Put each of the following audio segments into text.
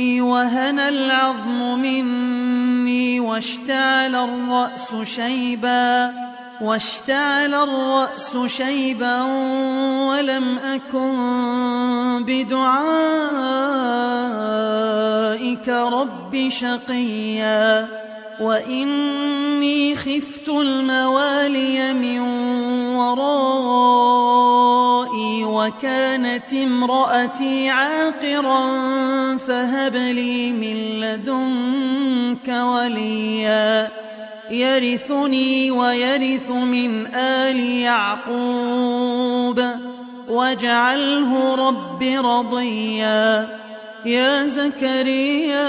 إني وهن العظم مني واشتعل الرأس شيبا واشتعل الرأس شيبا ولم أكن بدعائك رب شقيا. وإني خفت الموالي من ورائي وكانت امرأتي عاقرا فهب لي من لدنك وليا. يرثني ويرث من آل يعقوب. واجعله رب رضيا. يا زكريا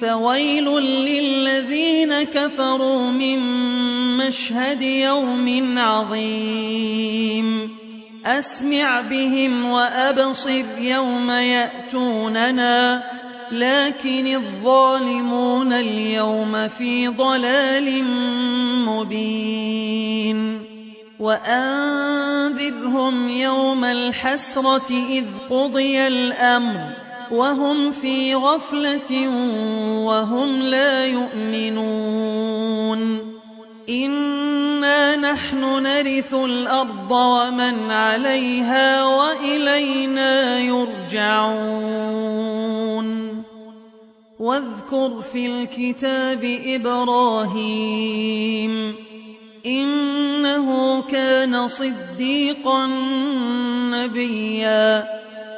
فويل للذين كفروا من مشهد يوم عظيم. أسمع بهم وأبصر يوم يأتوننا لكن الظالمون اليوم في ضلال مبين. وأنذرهم يوم الحسرة إذ قضي الأمر. وهم في غفلة وهم لا يؤمنون. إنا نحن نرث الأرض ومن عليها وإلينا يرجعون. واذكر في الكتاب إبراهيم إنه كان صديقا نبيا.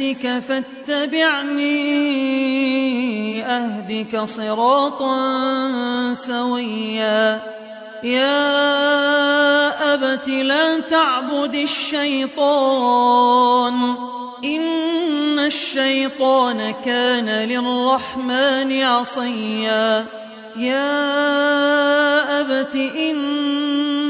يأتك فاتبعني أهدك صراطا سويا. يا أبت لا تعبد الشيطان إن الشيطان كان للرحمن عصيا. يا أبت إني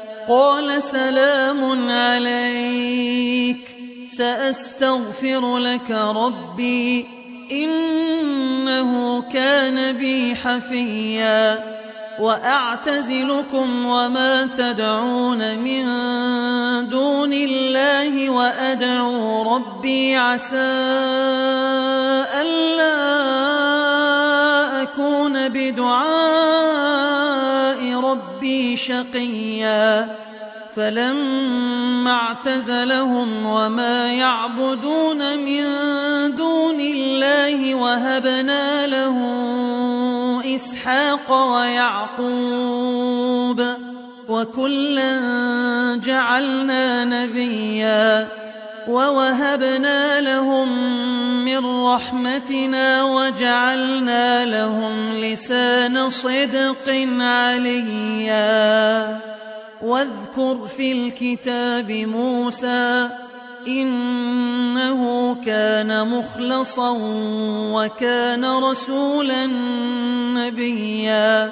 قال سلام عليك. سأستغفر لك ربي. إنه كان بي حفيا. وأعتزلكم وما تدعون من دون الله وأدعو ربي عسى ألا أكون بدعاء. ربي شقيا. فلما اعتزلهم وما يعبدون من دون الله وهبنا له إسحاق ويعقوب وكلا جعلنا نبيا. ووهبنا لهم من رحمتنا وجعلنا لهم لسان صدق عليا. واذكر في الكتاب موسى إنه كان مخلصا وكان رسولا نبيا.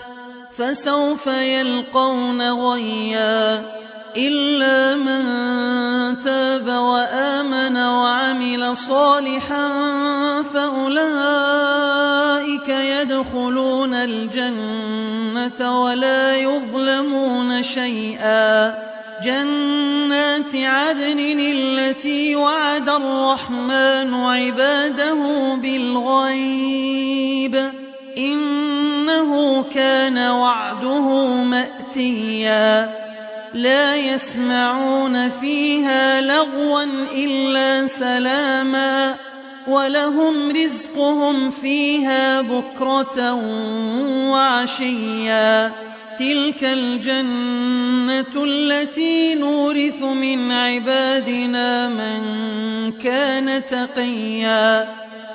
فسوف يلقون غيا إلا من تاب وآمن وعمل صالحا فأولئك يدخلون الجنة ولا يظلمون شيئا. جنات عدن التي وعد الرحمن عباده بالغيب. كان وعده مأتيا. لا يسمعون فيها لغوا إلا سلاما. ولهم رزقهم فيها بكرة وعشيا. تلك الجنة التي نورث من عبادنا من كان تقيا.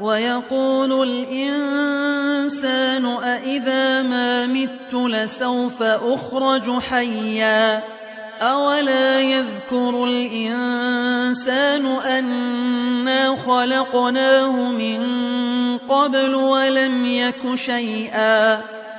ويقول الإنسان أإذا ما مت لسوف أخرج حيا أولا يذكر الإنسان أنا خلقناه من قبل ولم يك شيئا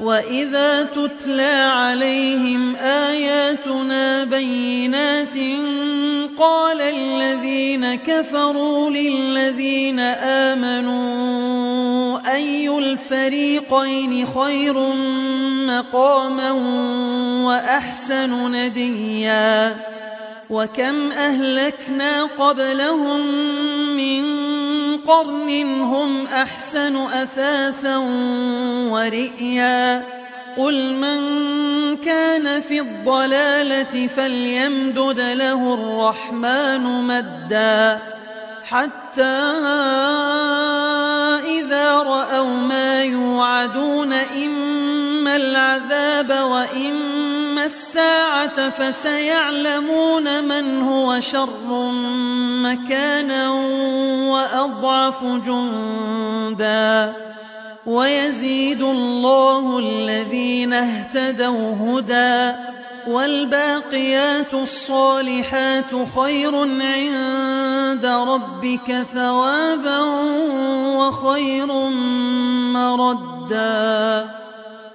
وإذا تتلى عليهم آياتنا بينات قال الذين كفروا للذين آمنوا أي الفريقين خير مقاما وأحسن نديا وكم أهلكنا قبلهم من قرن هم أحسن أثاثا ورئيا. قل من كان في الضلالة فليمدد له الرحمن مدا. حتى إذا رأوا ما يوعدون إما العذاب وإما الساعة فسيعلمون من هو شر مكانا وأضعف جندا. ويزيد الله الذين اهتدوا هدى. والباقيات الصالحات خير عند ربك ثوابا وخير مردا.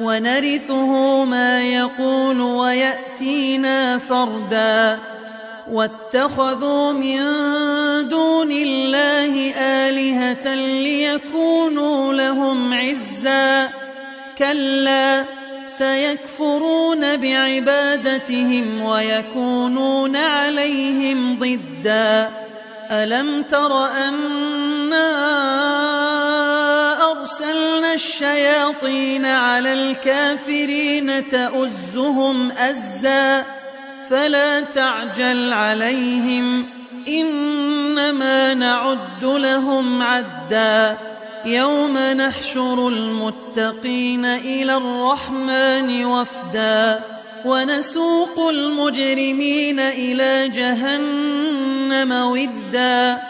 ونرثه ما يقول ويأتينا فردا. واتخذوا من دون الله آلهة ليكونوا لهم عزا. كلا سيكفرون بعبادتهم ويكونون عليهم ضدا. ألم تر أنا أرسلنا الشياطين على الكافرين تؤزهم أزا فلا تعجل عليهم إنما نعد لهم عدا. يوم نحشر المتقين إلى الرحمن وفدا ونسوق المجرمين إلى جهنم ودا.